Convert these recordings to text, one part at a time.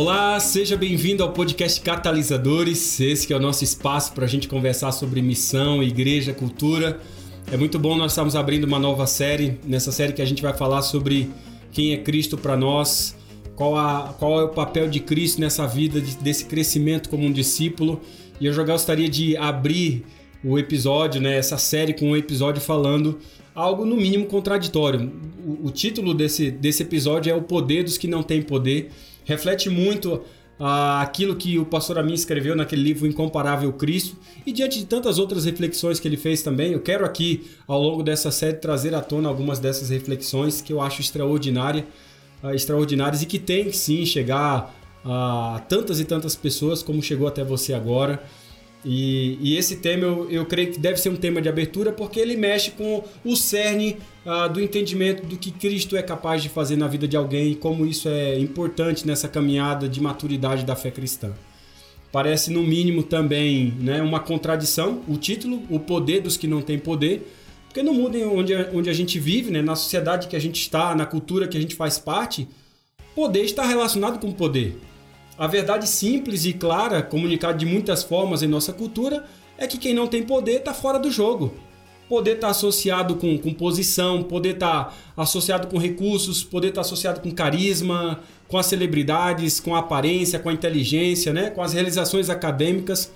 Olá, seja bem-vindo ao podcast Catalisadores. Esse é o nosso espaço para a gente conversar sobre missão, igreja, cultura. É muito bom nós estamos abrindo uma nova série. Nessa série que a gente vai falar sobre quem é Cristo para nós, qual, a, qual é o papel de Cristo nessa vida, desse crescimento como um discípulo. E eu já gostaria de abrir o episódio, né, essa série com um episódio falando algo no mínimo contraditório. O, o título desse, desse episódio é O Poder dos que Não Têm Poder. Reflete muito ah, aquilo que o pastor Amin escreveu naquele livro Incomparável Cristo e diante de tantas outras reflexões que ele fez também, eu quero aqui ao longo dessa série trazer à tona algumas dessas reflexões que eu acho extraordinária, ah, extraordinárias e que tem sim chegar a tantas e tantas pessoas como chegou até você agora. E, e, esse tema eu, eu creio que deve ser um tema de abertura porque ele mexe com o cerne uh, do entendimento do que Cristo é capaz de fazer na vida de alguém e como isso é importante nessa caminhada de maturidade da fé cristã. Parece, no mínimo, também né, uma contradição o título, o poder dos que não têm poder, porque no mundo onde, onde a gente vive, né, na sociedade que a gente está, na cultura que a gente faz parte, poder está relacionado com poder. A verdade simples e clara, comunicada de muitas formas em nossa cultura, é que quem não tem poder está fora do jogo. Poder está associado com, com posição, poder está associado com recursos, poder está associado com carisma, com as celebridades, com a aparência, com a inteligência, né? com as realizações acadêmicas.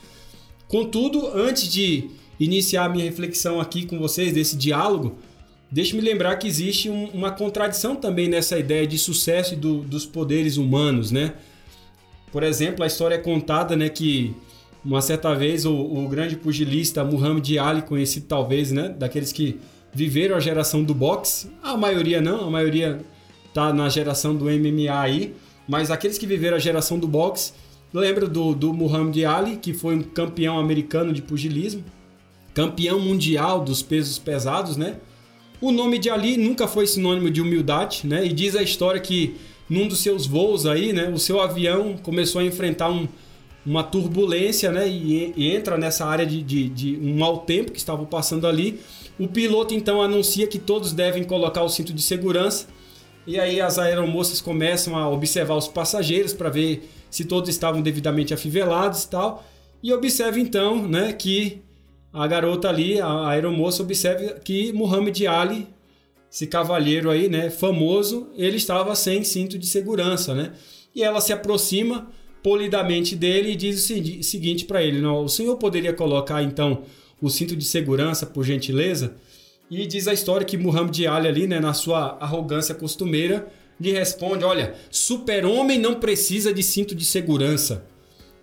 Contudo, antes de iniciar a minha reflexão aqui com vocês, desse diálogo, deixe-me lembrar que existe um, uma contradição também nessa ideia de sucesso do, dos poderes humanos, né? Por exemplo, a história é contada né, que uma certa vez o, o grande pugilista Muhammad Ali, conhecido talvez, né, daqueles que viveram a geração do boxe, a maioria não, a maioria tá na geração do MMA aí, mas aqueles que viveram a geração do boxe, lembra do, do Muhammad Ali, que foi um campeão americano de pugilismo, campeão mundial dos pesos pesados, né? O nome de Ali nunca foi sinônimo de humildade, né? E diz a história que num dos seus voos aí, né, o seu avião começou a enfrentar um, uma turbulência, né, e, e entra nessa área de, de, de, um mau tempo que estavam passando ali. O piloto então anuncia que todos devem colocar o cinto de segurança. E aí as aeromoças começam a observar os passageiros para ver se todos estavam devidamente afivelados e tal. E observa então, né, que a garota ali, a aeromoça observa que Muhammad Ali esse cavalheiro aí, né, famoso, ele estava sem cinto de segurança, né? E ela se aproxima polidamente dele e diz o seguinte para ele: não, o senhor poderia colocar então o cinto de segurança, por gentileza? E diz a história que Muhammad Ali ali, né, na sua arrogância costumeira, lhe responde: olha, super-homem não precisa de cinto de segurança.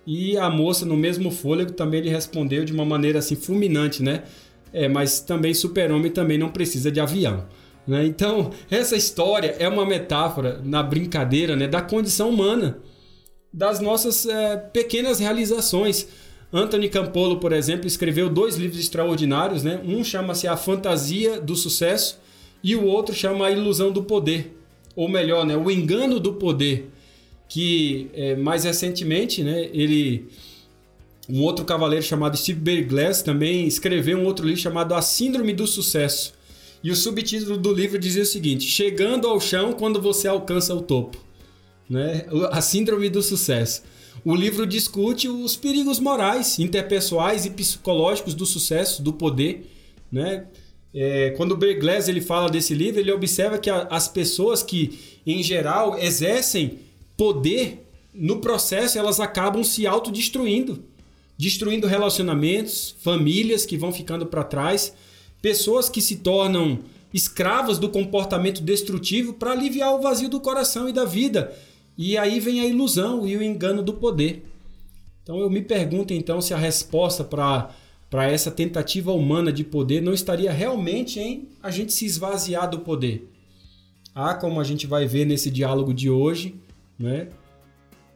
E a moça, no mesmo fôlego, também lhe respondeu de uma maneira assim fulminante, né? É, mas também super-homem também não precisa de avião. Né? Então, essa história é uma metáfora na brincadeira né, da condição humana, das nossas é, pequenas realizações. Anthony Campolo, por exemplo, escreveu dois livros extraordinários. Né? Um chama-se A Fantasia do Sucesso e o outro chama A Ilusão do Poder. Ou melhor, né, O Engano do Poder. Que é, mais recentemente né, ele um outro cavaleiro chamado Steve Berglass também escreveu um outro livro chamado A Síndrome do Sucesso. E o subtítulo do livro dizia o seguinte: Chegando ao chão quando você alcança o topo. Né? A síndrome do sucesso. O livro discute os perigos morais, interpessoais e psicológicos do sucesso, do poder. Né? É, quando o Berglass ele fala desse livro, ele observa que a, as pessoas que, em geral, exercem poder no processo, elas acabam se autodestruindo. Destruindo relacionamentos, famílias que vão ficando para trás pessoas que se tornam escravas do comportamento destrutivo para aliviar o vazio do coração e da vida. E aí vem a ilusão e o engano do poder. Então eu me pergunto então se a resposta para para essa tentativa humana de poder não estaria realmente em a gente se esvaziar do poder. Há, como a gente vai ver nesse diálogo de hoje, né,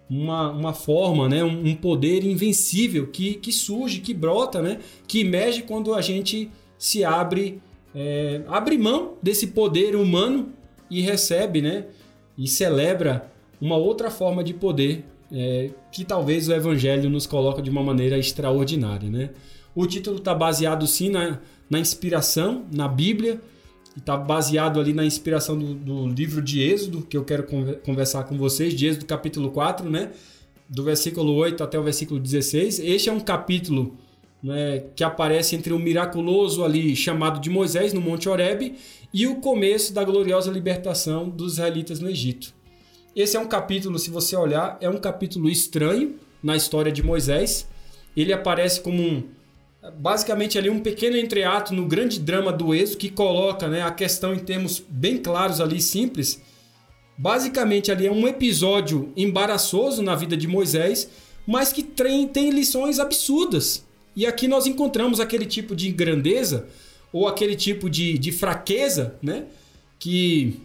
uma, uma forma, né, um, um poder invencível que, que surge, que brota, né, que emerge quando a gente se abre, é, abre mão desse poder humano e recebe, né? E celebra uma outra forma de poder é, que talvez o Evangelho nos coloca de uma maneira extraordinária, né? O título está baseado sim na, na inspiração, na Bíblia, está baseado ali na inspiração do, do, livro de Êxodo, que eu quero conversar com vocês, de Êxodo capítulo 4, né? Do versículo 8 até o versículo 16. Este é um capítulo né, que aparece entre o miraculoso ali chamado de Moisés no Monte Horebe e o começo da gloriosa libertação dos israelitas no Egito. Esse é um capítulo, se você olhar, é um capítulo estranho na história de Moisés. Ele aparece como um, basicamente ali um pequeno entreato no grande drama do êxodo que coloca né, a questão em termos bem claros ali, simples. Basicamente ali é um episódio embaraçoso na vida de Moisés, mas que tem, tem lições absurdas. E aqui nós encontramos aquele tipo de grandeza ou aquele tipo de, de fraqueza, né? Que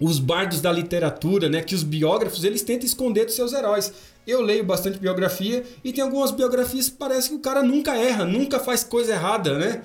os bardos da literatura, né? Que os biógrafos eles tentam esconder dos seus heróis. Eu leio bastante biografia e tem algumas biografias que parece que o cara nunca erra, nunca faz coisa errada, né?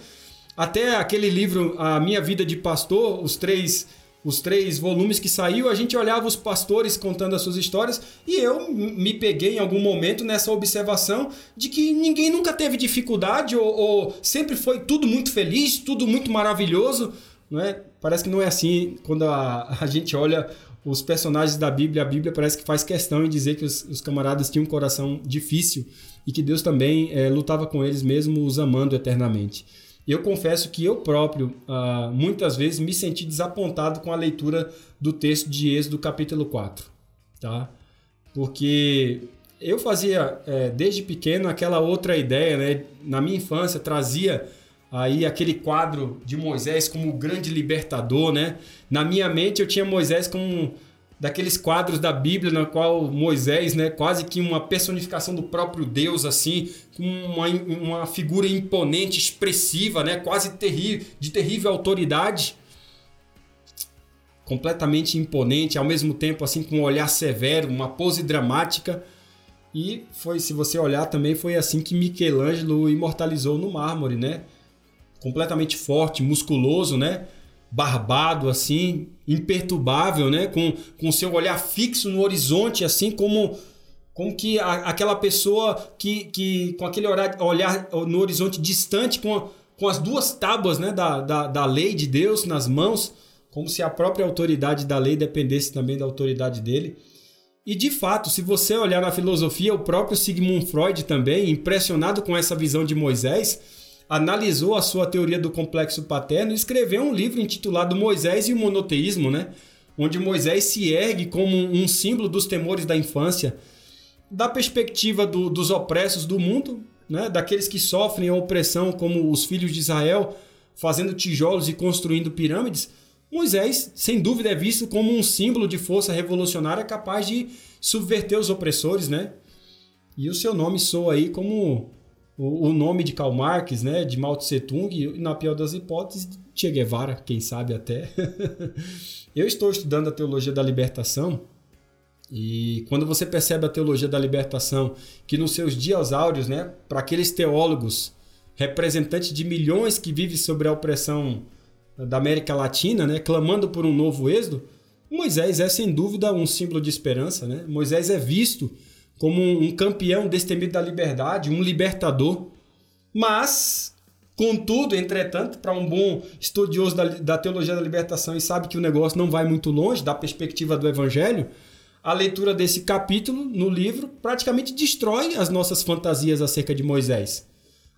Até aquele livro A Minha Vida de Pastor, os três os três volumes que saiu, a gente olhava os pastores contando as suas histórias e eu me peguei em algum momento nessa observação de que ninguém nunca teve dificuldade ou, ou sempre foi tudo muito feliz, tudo muito maravilhoso. Não é? Parece que não é assim quando a, a gente olha os personagens da Bíblia. A Bíblia parece que faz questão em dizer que os, os camaradas tinham um coração difícil e que Deus também é, lutava com eles mesmo os amando eternamente. Eu confesso que eu próprio, ah, muitas vezes, me senti desapontado com a leitura do texto de Êxodo capítulo 4. Tá? Porque eu fazia, é, desde pequeno, aquela outra ideia, né? Na minha infância, trazia aí aquele quadro de Moisés como o grande libertador, né? Na minha mente, eu tinha Moisés como daqueles quadros da Bíblia na qual Moisés, né, quase que uma personificação do próprio Deus assim, com uma, uma figura imponente, expressiva, né, quase terrível, de terrível autoridade, completamente imponente, ao mesmo tempo assim com um olhar severo, uma pose dramática. E foi, se você olhar também foi assim que Michelangelo imortalizou no mármore, né? Completamente forte, musculoso, né? Barbado assim, imperturbável, né? Com com seu olhar fixo no horizonte, assim como como que a, aquela pessoa que, que com aquele olhar, olhar no horizonte distante com, com as duas tábuas né, da, da, da lei de Deus nas mãos, como se a própria autoridade da lei dependesse também da autoridade dele. E de fato, se você olhar na filosofia, o próprio Sigmund Freud também, impressionado com essa visão de Moisés, analisou a sua teoria do complexo paterno e escreveu um livro intitulado Moisés e o Monoteísmo, né? onde Moisés se ergue como um símbolo dos temores da infância, da perspectiva do, dos opressos do mundo, né? daqueles que sofrem a opressão, como os filhos de Israel, fazendo tijolos e construindo pirâmides. Moisés, sem dúvida, é visto como um símbolo de força revolucionária capaz de subverter os opressores, né? E o seu nome soa aí como o, o nome de Karl Marx, né, de Mao Tse Tung e, na pior das hipóteses, de Che Guevara, quem sabe até. Eu estou estudando a teologia da libertação e quando você percebe a teologia da libertação, que nos seus dias áureos, né, para aqueles teólogos representantes de milhões que vivem sobre a opressão da América Latina, né, clamando por um novo êxodo, Moisés é sem dúvida um símbolo de esperança, né? Moisés é visto como um campeão destemido da liberdade, um libertador. Mas, contudo, entretanto, para um bom estudioso da, da teologia da libertação e sabe que o negócio não vai muito longe da perspectiva do evangelho, a leitura desse capítulo no livro praticamente destrói as nossas fantasias acerca de Moisés.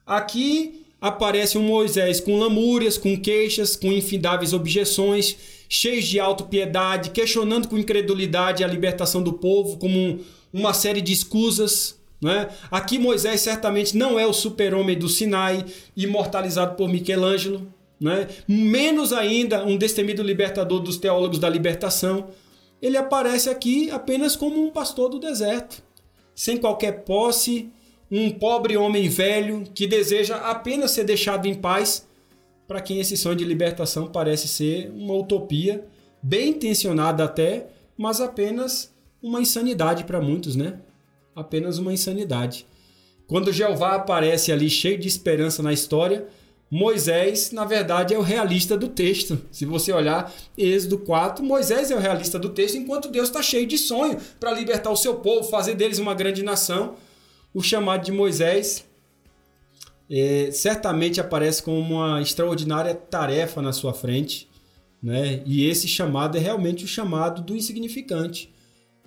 Aqui aparece um Moisés com lamúrias, com queixas, com infindáveis objeções, cheios de autopiedade, questionando com incredulidade a libertação do povo como um, uma série de escusas. Né? Aqui Moisés certamente não é o super-homem do Sinai, imortalizado por Michelangelo, né? menos ainda um destemido libertador dos teólogos da libertação. Ele aparece aqui apenas como um pastor do deserto, sem qualquer posse, um pobre homem velho que deseja apenas ser deixado em paz, para quem esse sonho de libertação parece ser uma utopia, bem intencionada até, mas apenas uma insanidade para muitos, né? Apenas uma insanidade. Quando Jeová aparece ali cheio de esperança na história, Moisés, na verdade, é o realista do texto. Se você olhar Êxodo 4, Moisés é o realista do texto, enquanto Deus está cheio de sonho para libertar o seu povo, fazer deles uma grande nação. O chamado de Moisés é, certamente aparece como uma extraordinária tarefa na sua frente, Né? E esse chamado é realmente o chamado do insignificante,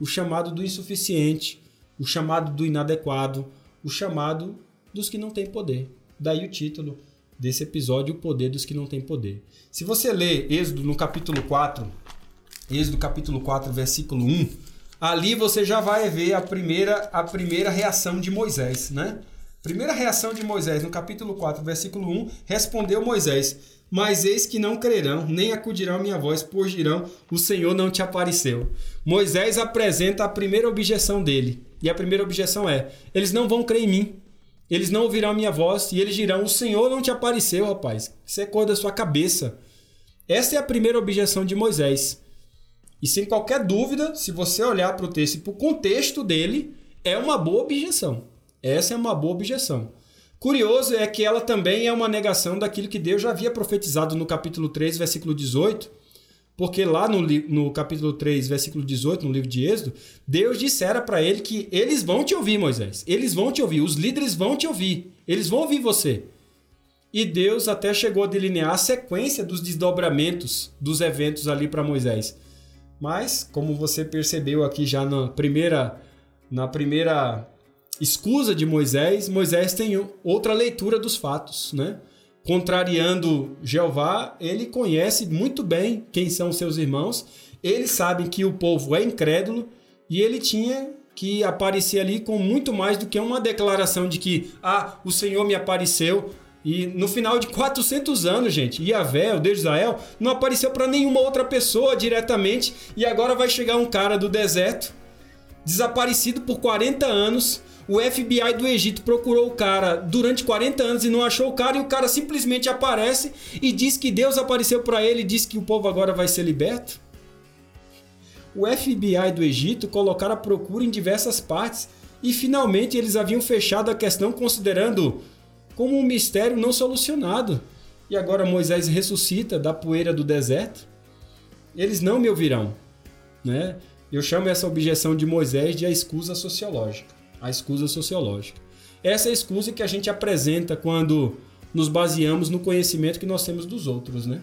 o chamado do insuficiente, o chamado do inadequado, o chamado dos que não têm poder. Daí o título desse episódio, O Poder dos que não têm poder. Se você ler Êxodo no capítulo 4, Êxodo capítulo 4, versículo 1, ali você já vai ver a primeira, a primeira reação de Moisés, né? Primeira reação de Moisés no capítulo 4, versículo 1, respondeu Moisés: Mas eis que não crerão, nem acudirão a minha voz, pois dirão: O Senhor não te apareceu. Moisés apresenta a primeira objeção dele. E a primeira objeção é: Eles não vão crer em mim. Eles não ouvirão a minha voz e eles dirão: O Senhor não te apareceu, rapaz. Isso é cor da sua cabeça. Essa é a primeira objeção de Moisés. E sem qualquer dúvida, se você olhar para o texto e para o contexto dele, é uma boa objeção. Essa é uma boa objeção. Curioso é que ela também é uma negação daquilo que Deus já havia profetizado no capítulo 3, versículo 18, porque lá no, no capítulo 3, versículo 18, no livro de Êxodo, Deus dissera para ele que eles vão te ouvir, Moisés. Eles vão te ouvir, os líderes vão te ouvir. Eles vão ouvir você. E Deus até chegou a delinear a sequência dos desdobramentos dos eventos ali para Moisés. Mas, como você percebeu aqui já na primeira, na primeira escusa de Moisés, Moisés tem outra leitura dos fatos, né? Contrariando Jeová, ele conhece muito bem quem são seus irmãos, eles sabem que o povo é incrédulo e ele tinha que aparecer ali com muito mais do que uma declaração de que, ah, o Senhor me apareceu, e no final de 400 anos, gente, Yahvé, o Deus de Israel, não apareceu para nenhuma outra pessoa diretamente e agora vai chegar um cara do deserto, desaparecido por 40 anos. O FBI do Egito procurou o cara durante 40 anos e não achou o cara, e o cara simplesmente aparece e diz que Deus apareceu para ele e diz que o povo agora vai ser liberto. O FBI do Egito colocaram a procura em diversas partes e finalmente eles haviam fechado a questão considerando como um mistério não solucionado. E agora Moisés ressuscita da poeira do deserto. Eles não me ouvirão. Né? Eu chamo essa objeção de Moisés de a escusa sociológica. A escusa sociológica. Essa é a escusa que a gente apresenta quando nos baseamos no conhecimento que nós temos dos outros, né?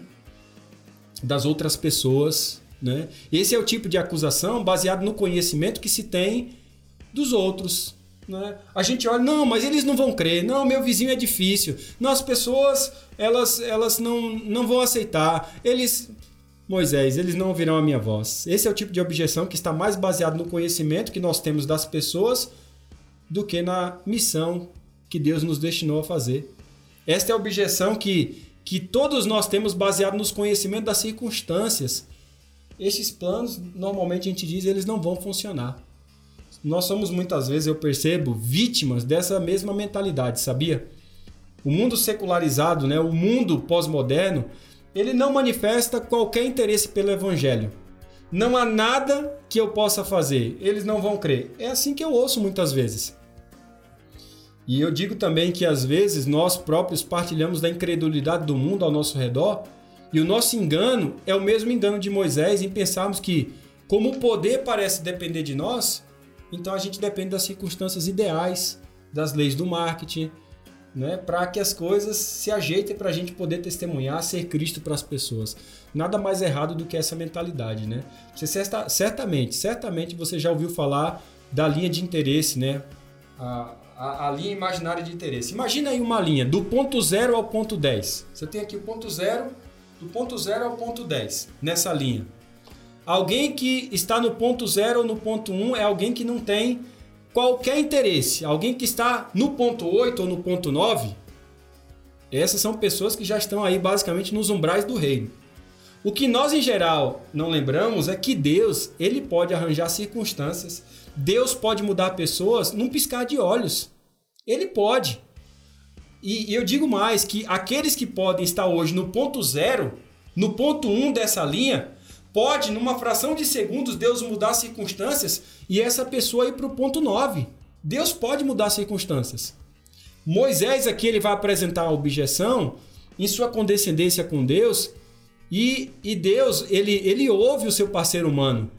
Das outras pessoas, né? Esse é o tipo de acusação baseado no conhecimento que se tem dos outros, né? A gente olha, não, mas eles não vão crer. Não, meu vizinho é difícil. Não, as pessoas, elas, elas não, não vão aceitar. Eles, Moisés, eles não ouvirão a minha voz. Esse é o tipo de objeção que está mais baseado no conhecimento que nós temos das pessoas do que na missão que Deus nos destinou a fazer. Esta é a objeção que, que todos nós temos baseado nos conhecimentos das circunstâncias. Estes planos, normalmente a gente diz, eles não vão funcionar. Nós somos muitas vezes, eu percebo, vítimas dessa mesma mentalidade, sabia? O mundo secularizado, né, o mundo pós-moderno, ele não manifesta qualquer interesse pelo evangelho. Não há nada que eu possa fazer, eles não vão crer. É assim que eu ouço muitas vezes. E eu digo também que às vezes nós próprios partilhamos da incredulidade do mundo ao nosso redor, e o nosso engano é o mesmo engano de Moisés em pensarmos que, como o poder parece depender de nós, então a gente depende das circunstâncias ideais, das leis do marketing, né, para que as coisas se ajeitem para a gente poder testemunhar, ser Cristo para as pessoas. Nada mais errado do que essa mentalidade, né? Você certa, certamente, certamente você já ouviu falar da linha de interesse, né? A, a, a, linha imaginária de interesse. Imagina aí uma linha do ponto zero ao ponto 10. Você tem aqui o ponto zero, do ponto zero ao ponto 10, nessa linha. Alguém que está no ponto zero ou no ponto 1 um é alguém que não tem qualquer interesse. Alguém que está no ponto 8 ou no ponto 9, essas são pessoas que já estão aí basicamente nos umbrais do reino. O que nós em geral não lembramos é que Deus, ele pode arranjar circunstâncias. Deus pode mudar pessoas num piscar de olhos. Ele pode. E eu digo mais que aqueles que podem estar hoje no ponto zero, no ponto 1 um dessa linha, Pode, numa fração de segundos, Deus mudar circunstâncias e essa pessoa ir para o ponto 9. Deus pode mudar circunstâncias. Moisés aqui ele vai apresentar a objeção em sua condescendência com Deus e, e Deus ele, ele ouve o seu parceiro humano.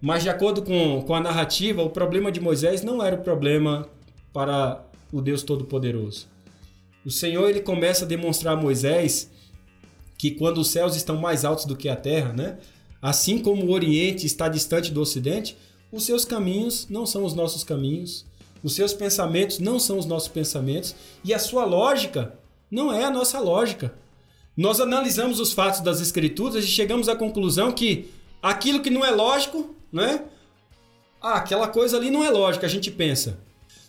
Mas de acordo com, com a narrativa, o problema de Moisés não era o problema para o Deus Todo-Poderoso. O Senhor ele começa a demonstrar a Moisés que quando os céus estão mais altos do que a terra, né? Assim como o Oriente está distante do Ocidente, os seus caminhos não são os nossos caminhos, os seus pensamentos não são os nossos pensamentos e a sua lógica não é a nossa lógica. Nós analisamos os fatos das Escrituras e chegamos à conclusão que aquilo que não é lógico, né? Ah, aquela coisa ali não é lógica, a gente pensa.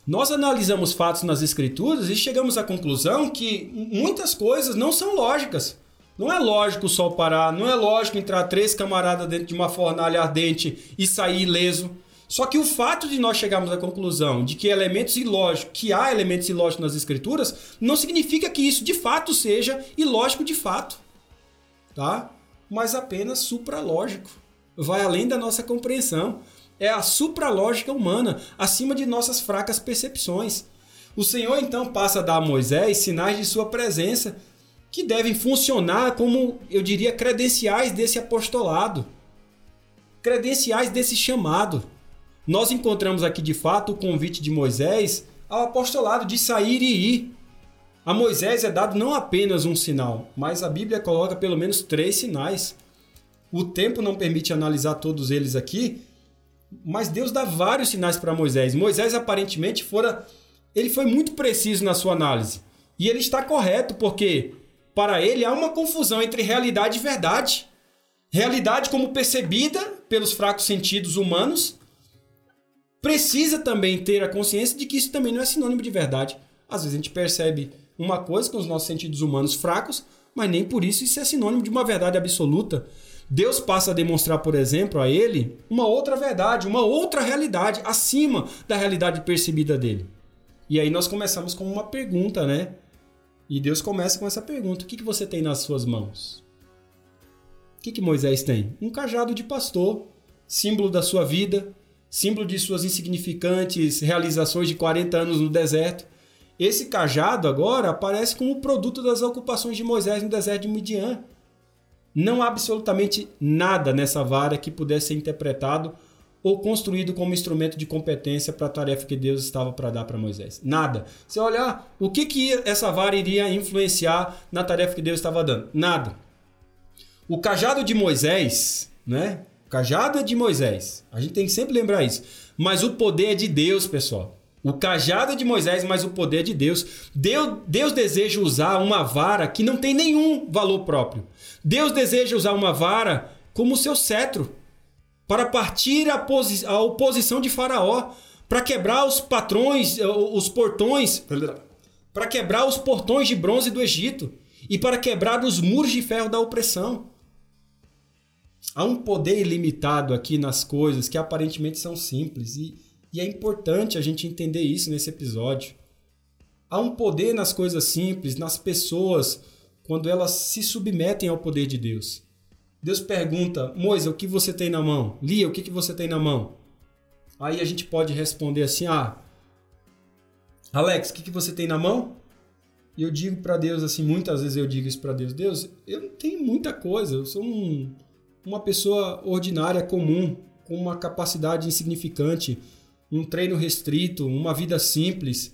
Nós analisamos fatos nas Escrituras e chegamos à conclusão que muitas coisas não são lógicas. Não é lógico o sol parar, não é lógico entrar três camaradas dentro de uma fornalha ardente e sair ileso. Só que o fato de nós chegarmos à conclusão de que elementos ilógicos, que há elementos ilógicos nas escrituras, não significa que isso de fato seja ilógico de fato, tá? Mas apenas supralógico. Vai além da nossa compreensão. É a supralógica humana, acima de nossas fracas percepções. O Senhor então passa a dar a Moisés sinais de sua presença, que devem funcionar como, eu diria, credenciais desse apostolado, credenciais desse chamado nós encontramos aqui de fato o convite de Moisés ao apostolado de sair e ir. A Moisés é dado não apenas um sinal, mas a Bíblia coloca pelo menos três sinais. O tempo não permite analisar todos eles aqui, mas Deus dá vários sinais para Moisés. Moisés aparentemente fora, ele foi muito preciso na sua análise. E ele está correto, porque para ele há uma confusão entre realidade e verdade. Realidade como percebida pelos fracos sentidos humanos precisa também ter a consciência de que isso também não é sinônimo de verdade. Às vezes a gente percebe uma coisa com os nossos sentidos humanos fracos, mas nem por isso isso é sinônimo de uma verdade absoluta. Deus passa a demonstrar, por exemplo, a ele uma outra verdade, uma outra realidade acima da realidade percebida dele. E aí nós começamos com uma pergunta, né? E Deus começa com essa pergunta: O que, que você tem nas suas mãos? O que, que Moisés tem? Um cajado de pastor, símbolo da sua vida, símbolo de suas insignificantes realizações de 40 anos no deserto. Esse cajado agora aparece como produto das ocupações de Moisés no deserto de Midian. Não há absolutamente nada nessa vara que pudesse ser interpretado ou construído como instrumento de competência para a tarefa que Deus estava para dar para Moisés. Nada. Você olhar, o que, que essa vara iria influenciar na tarefa que Deus estava dando? Nada. O cajado de Moisés, né? O cajado é de Moisés. A gente tem que sempre lembrar isso. Mas o poder é de Deus, pessoal. O cajado é de Moisés, mas o poder é de Deus. Deus. Deus deseja usar uma vara que não tem nenhum valor próprio. Deus deseja usar uma vara como seu cetro para partir a, a oposição de Faraó, para quebrar os patrões, eh, os portões, para quebrar os portões de bronze do Egito e para quebrar os muros de ferro da opressão. Há um poder ilimitado aqui nas coisas que aparentemente são simples e, e é importante a gente entender isso nesse episódio. Há um poder nas coisas simples, nas pessoas, quando elas se submetem ao poder de Deus. Deus pergunta: Moisés, o que você tem na mão? Lia, o que, que você tem na mão? Aí a gente pode responder assim: Ah, Alex, o que, que você tem na mão? E eu digo para Deus assim, muitas vezes eu digo isso para Deus: Deus, eu não tenho muita coisa, eu sou um uma pessoa ordinária, comum, com uma capacidade insignificante, um treino restrito, uma vida simples.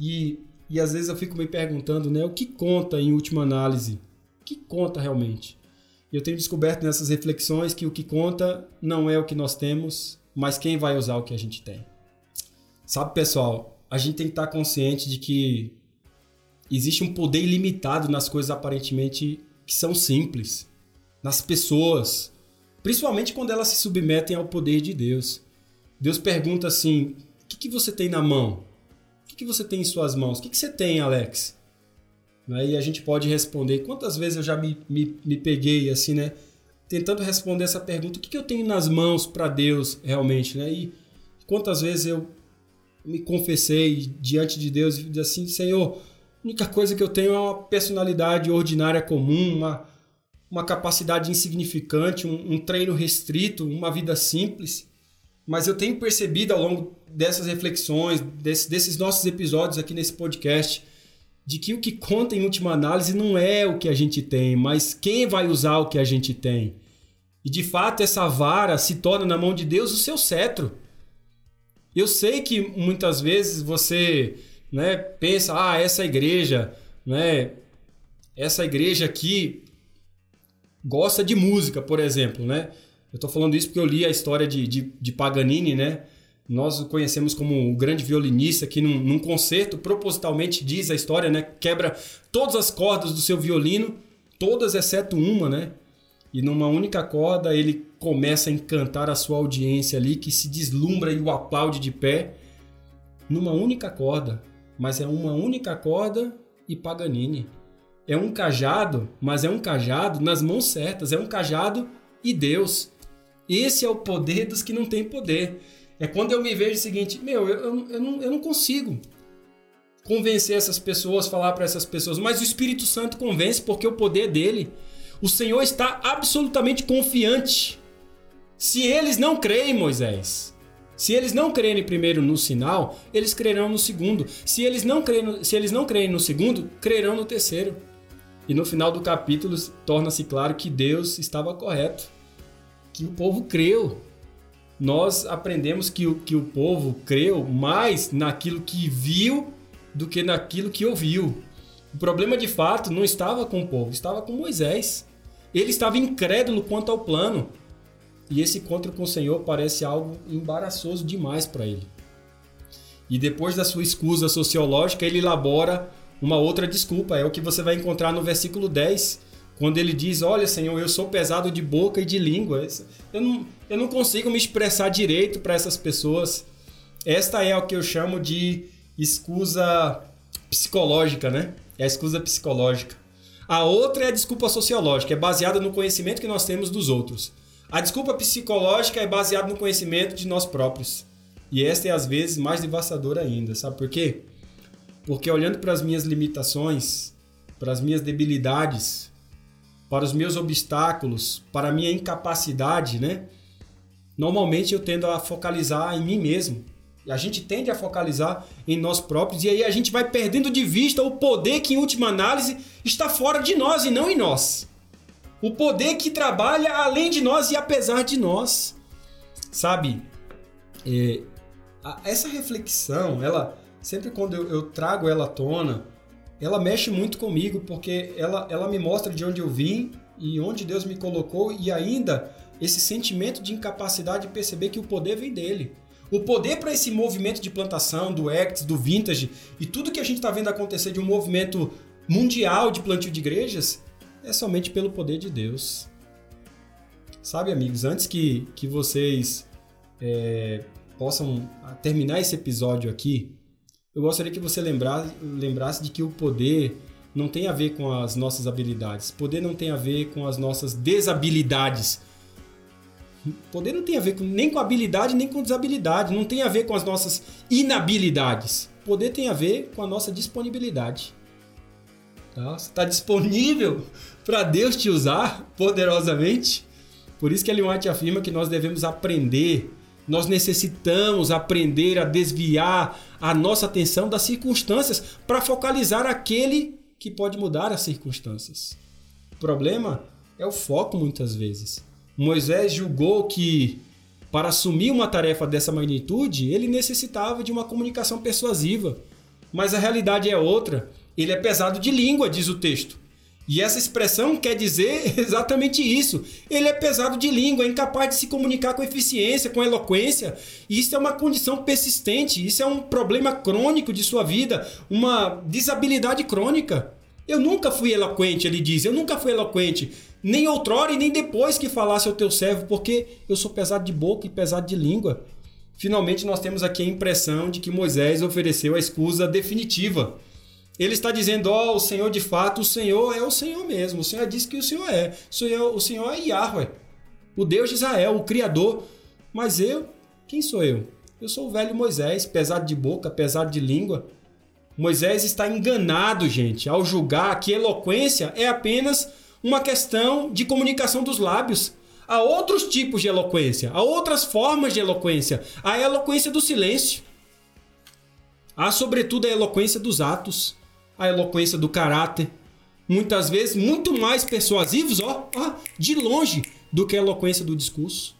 E, e às vezes eu fico me perguntando, né, o que conta em última análise? O que conta realmente? Eu tenho descoberto nessas reflexões que o que conta não é o que nós temos, mas quem vai usar o que a gente tem. Sabe, pessoal, a gente tem que estar consciente de que existe um poder ilimitado nas coisas aparentemente que são simples nas pessoas, principalmente quando elas se submetem ao poder de Deus. Deus pergunta assim: o que, que você tem na mão? Que, que você tem em suas mãos? O que, que você tem, Alex? Aí a gente pode responder. Quantas vezes eu já me, me, me peguei assim, né? Tentando responder essa pergunta: o que, que eu tenho nas mãos para Deus realmente, né? E quantas vezes eu me confessei diante de Deus e disse assim: Senhor, a única coisa que eu tenho é uma personalidade ordinária comum, uma, uma capacidade insignificante, um, um treino restrito, uma vida simples. Mas eu tenho percebido ao longo dessas reflexões, desse, desses nossos episódios aqui nesse podcast, de que o que conta em última análise não é o que a gente tem, mas quem vai usar o que a gente tem. E de fato, essa vara se torna na mão de Deus o seu cetro. Eu sei que muitas vezes você né, pensa, ah, essa igreja, né, essa igreja aqui gosta de música, por exemplo, né? Eu estou falando isso porque eu li a história de, de, de, Paganini, né? Nós o conhecemos como um grande violinista que num, num concerto propositalmente diz a história, né? Quebra todas as cordas do seu violino, todas exceto uma, né? E numa única corda ele começa a encantar a sua audiência ali que se deslumbra e o aplaude de pé numa única corda, mas é uma única corda e Paganini. É um cajado, mas é um cajado nas mãos certas, é um cajado e Deus. Esse é o poder dos que não têm poder. É quando eu me vejo o seguinte: meu, eu, eu, eu, não, eu não consigo convencer essas pessoas, falar para essas pessoas, mas o Espírito Santo convence porque o poder dele. O Senhor está absolutamente confiante. Se eles não creem, Moisés, se eles não crerem primeiro no sinal, eles crerão no segundo. Se eles não crerem, se eles não crerem no segundo, crerão no terceiro. E no final do capítulo torna-se claro que Deus estava correto, que o povo creu. Nós aprendemos que o, que o povo creu mais naquilo que viu do que naquilo que ouviu. O problema de fato não estava com o povo, estava com Moisés. Ele estava incrédulo quanto ao plano. E esse encontro com o Senhor parece algo embaraçoso demais para ele. E depois da sua escusa sociológica, ele elabora uma outra desculpa. É o que você vai encontrar no versículo 10, quando ele diz: Olha, Senhor, eu sou pesado de boca e de língua. Eu não, eu não consigo me expressar direito para essas pessoas. Esta é o que eu chamo de escusa psicológica, né? É a escusa psicológica. A outra é a desculpa sociológica, é baseada no conhecimento que nós temos dos outros. A desculpa psicológica é baseada no conhecimento de nós próprios. E esta é às vezes mais devastadora ainda, sabe por quê? Porque olhando para as minhas limitações, para as minhas debilidades, para os meus obstáculos, para a minha incapacidade, né? Normalmente eu tendo a focalizar em mim mesmo. E a gente tende a focalizar em nós próprios e aí a gente vai perdendo de vista o poder que, em última análise, está fora de nós e não em nós. O poder que trabalha além de nós e apesar de nós. Sabe? É, essa reflexão, ela, sempre quando eu, eu, trago ela à tona, ela mexe muito comigo, porque ela, ela me mostra de onde eu vim e onde Deus me colocou, e ainda esse sentimento de incapacidade de perceber que o poder vem dele. O poder para esse movimento de plantação, do Acts, do Vintage e tudo que a gente está vendo acontecer de um movimento mundial de plantio de igrejas é somente pelo poder de Deus. Sabe, amigos, antes que, que vocês é, possam terminar esse episódio aqui, eu gostaria que você lembrasse, lembrasse de que o poder não tem a ver com as nossas habilidades. Poder não tem a ver com as nossas desabilidades. Poder não tem a ver com, nem com habilidade nem com desabilidade. Não tem a ver com as nossas inabilidades. Poder tem a ver com a nossa disponibilidade. Tá? Você está disponível para Deus te usar poderosamente? Por isso que Ellen White afirma que nós devemos aprender nós necessitamos aprender a desviar a nossa atenção das circunstâncias para focalizar aquele que pode mudar as circunstâncias. O problema é o foco muitas vezes. Moisés julgou que para assumir uma tarefa dessa magnitude, ele necessitava de uma comunicação persuasiva. Mas a realidade é outra. Ele é pesado de língua, diz o texto. E essa expressão quer dizer exatamente isso. Ele é pesado de língua, é incapaz de se comunicar com eficiência, com eloquência. E isso é uma condição persistente, isso é um problema crônico de sua vida, uma desabilidade crônica. Eu nunca fui eloquente, ele diz, eu nunca fui eloquente, nem outrora e nem depois que falasse ao teu servo, porque eu sou pesado de boca e pesado de língua. Finalmente, nós temos aqui a impressão de que Moisés ofereceu a escusa definitiva ele está dizendo, ó, oh, o Senhor de fato, o Senhor é o Senhor mesmo. O Senhor disse que o Senhor é. O Senhor, o Senhor é Yahweh, o Deus de Israel, o Criador. Mas eu, quem sou eu? Eu sou o velho Moisés, pesado de boca, pesado de língua. Moisés está enganado, gente, ao julgar que eloquência é apenas uma questão de comunicação dos lábios. Há outros tipos de eloquência, há outras formas de eloquência. Há a eloquência do silêncio. Há, sobretudo, a eloquência dos atos a eloquência do caráter, muitas vezes muito mais persuasivos, ó, ó, de longe, do que a eloquência do discurso.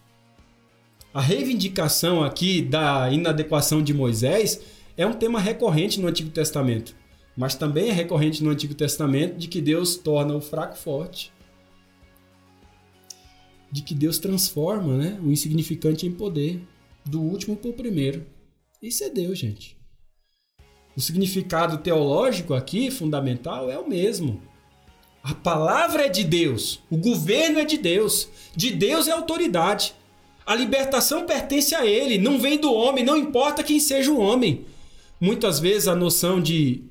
A reivindicação aqui da inadequação de Moisés é um tema recorrente no Antigo Testamento, mas também é recorrente no Antigo Testamento de que Deus torna o fraco forte. de que Deus transforma né, o insignificante em poder, do último para o primeiro. Isso é Deus, gente. O significado teológico aqui, fundamental, é o mesmo. A palavra é de Deus, o governo é de Deus, de Deus é autoridade. A libertação pertence a Ele, não vem do homem, não importa quem seja o homem. Muitas vezes a noção de.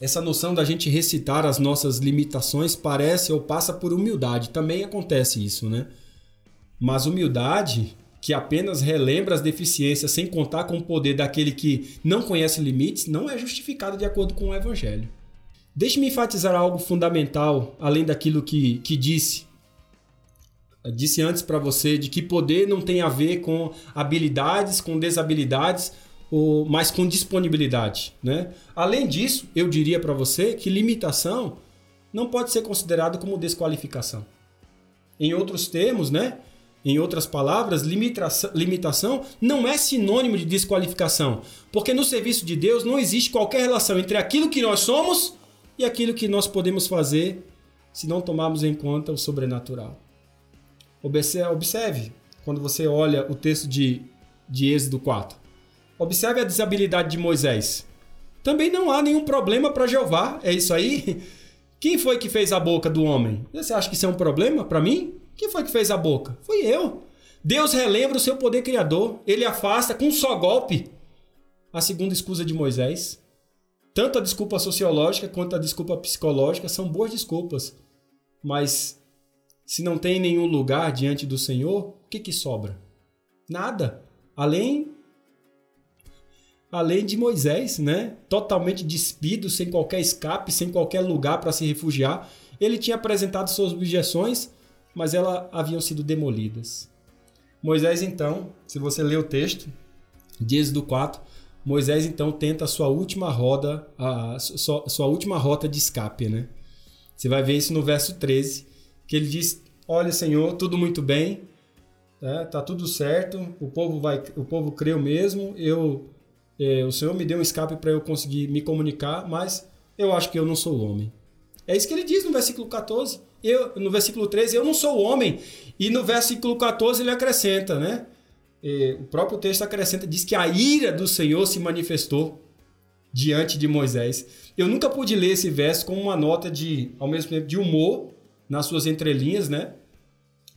Essa noção da gente recitar as nossas limitações parece ou passa por humildade. Também acontece isso, né? Mas humildade que apenas relembra as deficiências sem contar com o poder daquele que não conhece limites não é justificada de acordo com o Evangelho. Deixe-me enfatizar algo fundamental, além daquilo que, que disse. Disse antes para você de que poder não tem a ver com habilidades, com desabilidades, ou, mas com disponibilidade. Né? Além disso, eu diria para você que limitação não pode ser considerado como desqualificação. Em outros termos, né? Em outras palavras, limitação, não é sinônimo de desqualificação, porque no serviço de Deus não existe qualquer relação entre aquilo que nós somos e aquilo que nós podemos fazer se não tomarmos em conta o sobrenatural. Observe, quando você olha o texto de, de Êxodo 4. Observe a desabilidade de Moisés. Também não há nenhum problema para Jeová, é isso aí? Quem foi que fez a boca do homem? Você acha que isso é um problema para mim? Quem foi que fez a boca? Fui eu. Deus relembra o seu poder criador. Ele afasta com um só golpe a segunda escusa de Moisés. Tanto a desculpa sociológica quanto a desculpa psicológica são boas desculpas. Mas se não tem nenhum lugar diante do Senhor, o que, que sobra? Nada. Além além de Moisés, né? Totalmente despido, sem qualquer escape, sem qualquer lugar para se refugiar. Ele tinha apresentado suas objeções, mas elas haviam sido demolidas. Moisés, então, se você ler o texto de Êxodo 4, Moisés então tenta a sua última roda, a sua, sua última rota de escape, né? Você vai ver isso no verso 13, que ele diz: "Olha, Senhor, tudo muito bem, tá, tá tudo certo, o povo vai, o povo creu mesmo, eu é, o Senhor me deu um escape para eu conseguir me comunicar, mas eu acho que eu não sou homem." É isso que ele diz no versículo 14. Eu, no versículo 13, eu não sou homem. E no versículo 14 ele acrescenta, né? o próprio texto acrescenta, diz que a ira do Senhor se manifestou diante de Moisés. Eu nunca pude ler esse verso com uma nota de, ao mesmo tempo, de humor nas suas entrelinhas, né?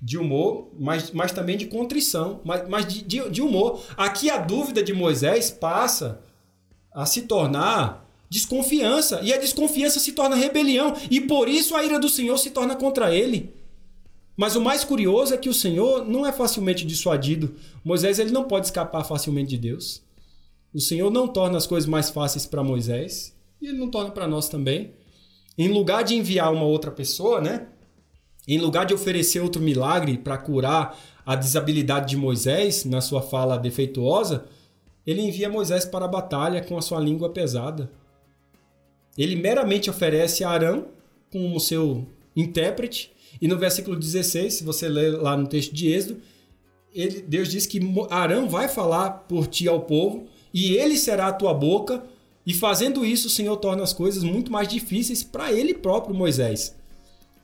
De humor, mas, mas também de contrição, mas, mas de, de, de humor. Aqui a dúvida de Moisés passa a se tornar desconfiança, e a desconfiança se torna rebelião, e por isso a ira do Senhor se torna contra ele. Mas o mais curioso é que o Senhor não é facilmente dissuadido. Moisés ele não pode escapar facilmente de Deus. O Senhor não torna as coisas mais fáceis para Moisés e ele não torna para nós também. Em lugar de enviar uma outra pessoa, né? Em lugar de oferecer outro milagre para curar a desabilidade de Moisés na sua fala defeituosa, ele envia Moisés para a batalha com a sua língua pesada. Ele meramente oferece a Arão como seu intérprete e no versículo 16, se você ler lá no texto de Êxodo, ele, Deus diz que Arão vai falar por ti ao povo e ele será a tua boca. E fazendo isso, o Senhor torna as coisas muito mais difíceis para ele próprio, Moisés.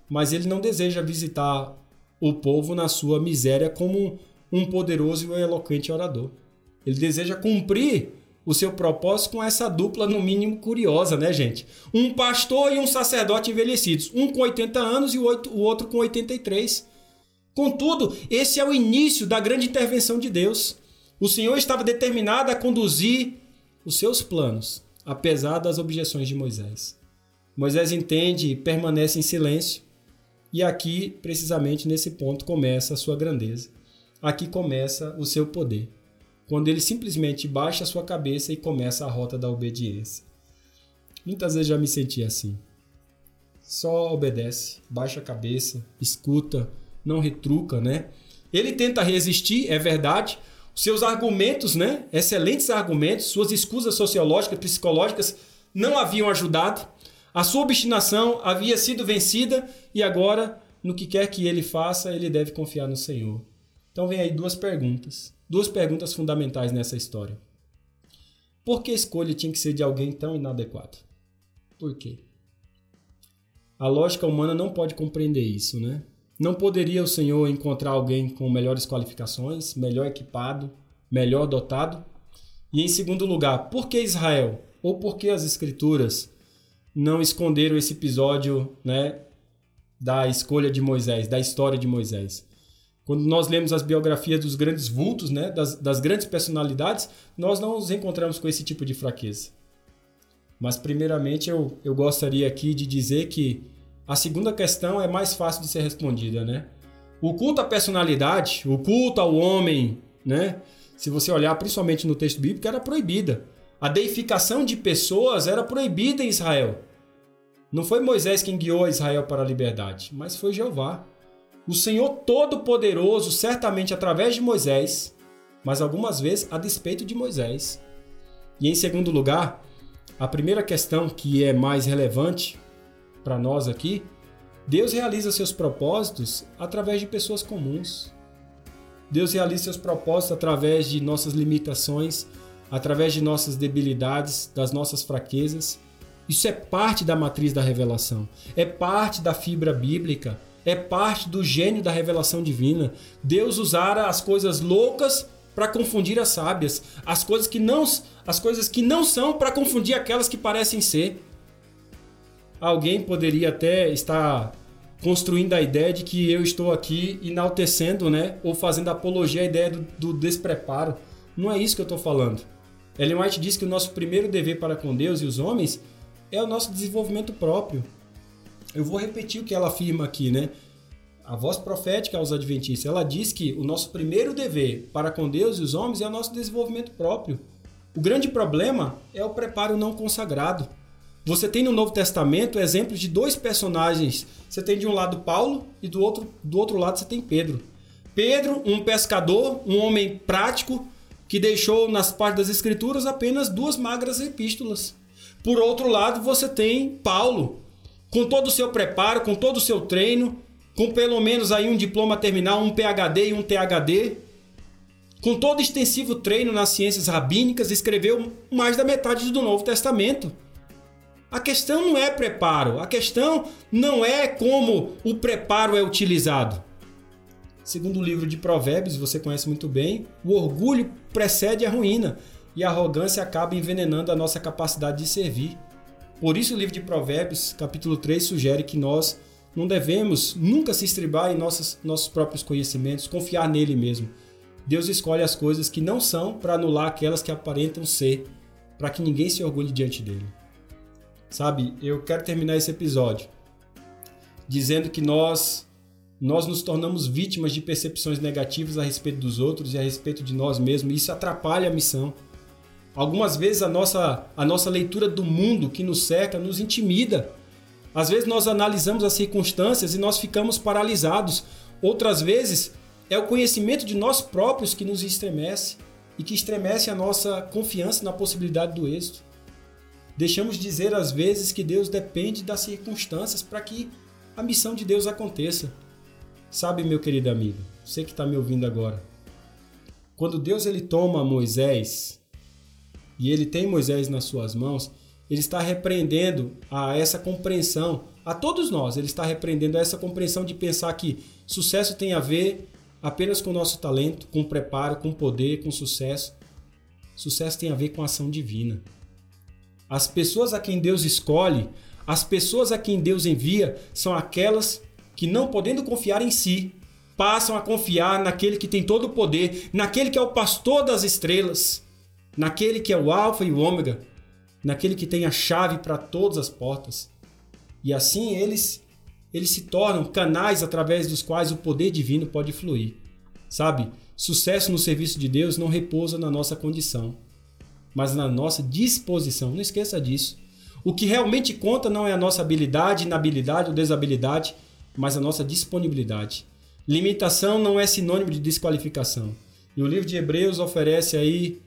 Mas ele não deseja visitar o povo na sua miséria como um poderoso e eloquente orador. Ele deseja cumprir o seu propósito com essa dupla, no mínimo, curiosa, né, gente? Um pastor e um sacerdote envelhecidos, um com 80 anos e o outro com 83. Contudo, esse é o início da grande intervenção de Deus. O Senhor estava determinado a conduzir os seus planos, apesar das objeções de Moisés. Moisés entende e permanece em silêncio, e aqui, precisamente nesse ponto, começa a sua grandeza. Aqui começa o seu poder quando ele simplesmente baixa sua cabeça e começa a rota da obediência. Muitas vezes já me senti assim. Só obedece, baixa a cabeça, escuta, não retruca, né? Ele tenta resistir, é verdade. Seus argumentos, né? Excelentes argumentos, suas escusas sociológicas, psicológicas não haviam ajudado. A sua obstinação havia sido vencida e agora, no que quer que ele faça, ele deve confiar no Senhor. Então vem aí duas perguntas duas perguntas fundamentais nessa história. Por que a escolha tinha que ser de alguém tão inadequado? Por quê? A lógica humana não pode compreender isso, né? Não poderia o Senhor encontrar alguém com melhores qualificações, melhor equipado, melhor dotado? E em segundo lugar, por que Israel? Ou por que as Escrituras não esconderam esse episódio né, da escolha de Moisés, da história de Moisés? Quando nós lemos as biografias dos grandes vultos, né, das, das grandes personalidades, nós não nos encontramos com esse tipo de fraqueza. Mas, primeiramente, eu, eu gostaria aqui de dizer que a segunda questão é mais fácil de ser respondida, né? O culto à personalidade, o culto ao homem, né? Se você olhar principalmente no texto bíblico, era proibida. A deificação de pessoas era proibida em Israel. Não foi Moisés quem guiou Israel para a liberdade, mas foi Jeová. O Senhor Todo-Poderoso, certamente através de Moisés, mas algumas vezes a despeito de Moisés. E em segundo lugar, a primeira questão que é mais relevante para nós aqui, Deus realiza seus propósitos através de pessoas comuns. Deus realiza seus propósitos através de nossas limitações, através de nossas debilidades, das nossas fraquezas. Isso é parte da matriz da revelação, é parte da fibra bíblica, é parte do gênio da revelação divina. Deus usara as coisas loucas para confundir as sábias, as coisas que não, as coisas que não são para confundir aquelas que parecem ser. Alguém poderia até estar construindo a ideia de que eu estou aqui enaltecendo, né, ou fazendo apologia à ideia do, do despreparo. Não é isso que eu estou falando. Ellen White diz que o nosso primeiro dever para com Deus e os homens é o nosso desenvolvimento próprio. Eu vou repetir o que ela afirma aqui, né? A voz profética aos adventistas, ela diz que o nosso primeiro dever para com Deus e os homens é o nosso desenvolvimento próprio. O grande problema é o preparo não consagrado. Você tem no Novo Testamento exemplos de dois personagens. Você tem de um lado Paulo e do outro, do outro lado você tem Pedro. Pedro, um pescador, um homem prático, que deixou nas partes das Escrituras apenas duas magras epístolas. Por outro lado, você tem Paulo, com todo o seu preparo, com todo o seu treino, com pelo menos aí um diploma terminal, um PhD e um THD, com todo extensivo treino nas ciências rabínicas, escreveu mais da metade do Novo Testamento. A questão não é preparo, a questão não é como o preparo é utilizado. Segundo o livro de Provérbios, você conhece muito bem, o orgulho precede a ruína e a arrogância acaba envenenando a nossa capacidade de servir. Por isso, o livro de Provérbios, capítulo 3, sugere que nós não devemos nunca se estribar em nossos, nossos próprios conhecimentos, confiar nele mesmo. Deus escolhe as coisas que não são para anular aquelas que aparentam ser, para que ninguém se orgulhe diante dele. Sabe, eu quero terminar esse episódio dizendo que nós nós nos tornamos vítimas de percepções negativas a respeito dos outros e a respeito de nós mesmos. Isso atrapalha a missão. Algumas vezes a nossa, a nossa leitura do mundo que nos cerca nos intimida. Às vezes nós analisamos as circunstâncias e nós ficamos paralisados. Outras vezes é o conhecimento de nós próprios que nos estremece e que estremece a nossa confiança na possibilidade do êxito. Deixamos de dizer às vezes que Deus depende das circunstâncias para que a missão de Deus aconteça. Sabe, meu querido amigo, você que está me ouvindo agora, quando Deus ele toma Moisés e ele tem Moisés nas suas mãos, ele está repreendendo a essa compreensão, a todos nós, ele está repreendendo essa compreensão de pensar que sucesso tem a ver apenas com o nosso talento, com preparo, com poder, com sucesso. Sucesso tem a ver com a ação divina. As pessoas a quem Deus escolhe, as pessoas a quem Deus envia, são aquelas que, não podendo confiar em si, passam a confiar naquele que tem todo o poder, naquele que é o pastor das estrelas, naquele que é o Alfa e o Ômega, naquele que tem a chave para todas as portas. E assim eles eles se tornam canais através dos quais o poder divino pode fluir. Sabe? Sucesso no serviço de Deus não repousa na nossa condição mas na nossa disposição. Não esqueça disso. O que realmente conta não é a nossa habilidade, inabilidade ou desabilidade, mas a nossa disponibilidade. Limitação não é sinônimo de desqualificação. E o livro de Hebreus oferece aí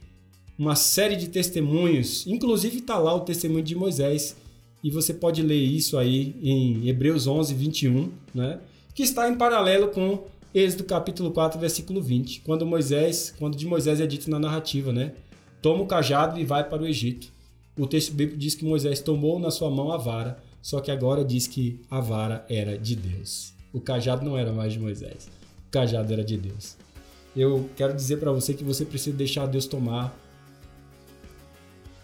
uma série de testemunhos, inclusive está lá o testemunho de Moisés, e você pode ler isso aí em Hebreus 11, 21, né? que está em paralelo com Êxodo capítulo 4, versículo 20, quando Moisés, quando de Moisés é dito na narrativa, né? toma o cajado e vai para o Egito. O texto bíblico diz que Moisés tomou na sua mão a vara, só que agora diz que a vara era de Deus. O cajado não era mais de Moisés. O cajado era de Deus. Eu quero dizer para você que você precisa deixar Deus tomar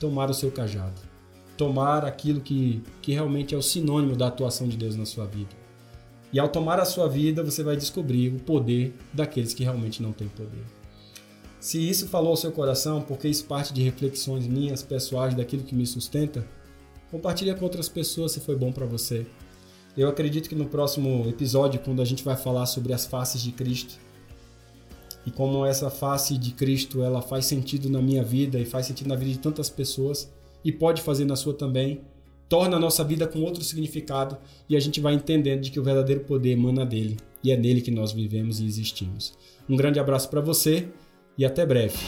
tomar o seu cajado. Tomar aquilo que, que realmente é o sinônimo da atuação de Deus na sua vida. E ao tomar a sua vida, você vai descobrir o poder daqueles que realmente não têm poder. Se isso falou ao seu coração, porque isso parte de reflexões minhas pessoais, daquilo que me sustenta, compartilha com outras pessoas se foi bom para você. Eu acredito que no próximo episódio, quando a gente vai falar sobre as faces de Cristo e como essa face de Cristo ela faz sentido na minha vida e faz sentido na vida de tantas pessoas e pode fazer na sua também, torna a nossa vida com outro significado e a gente vai entendendo de que o verdadeiro poder emana dele e é nele que nós vivemos e existimos. Um grande abraço para você e até breve.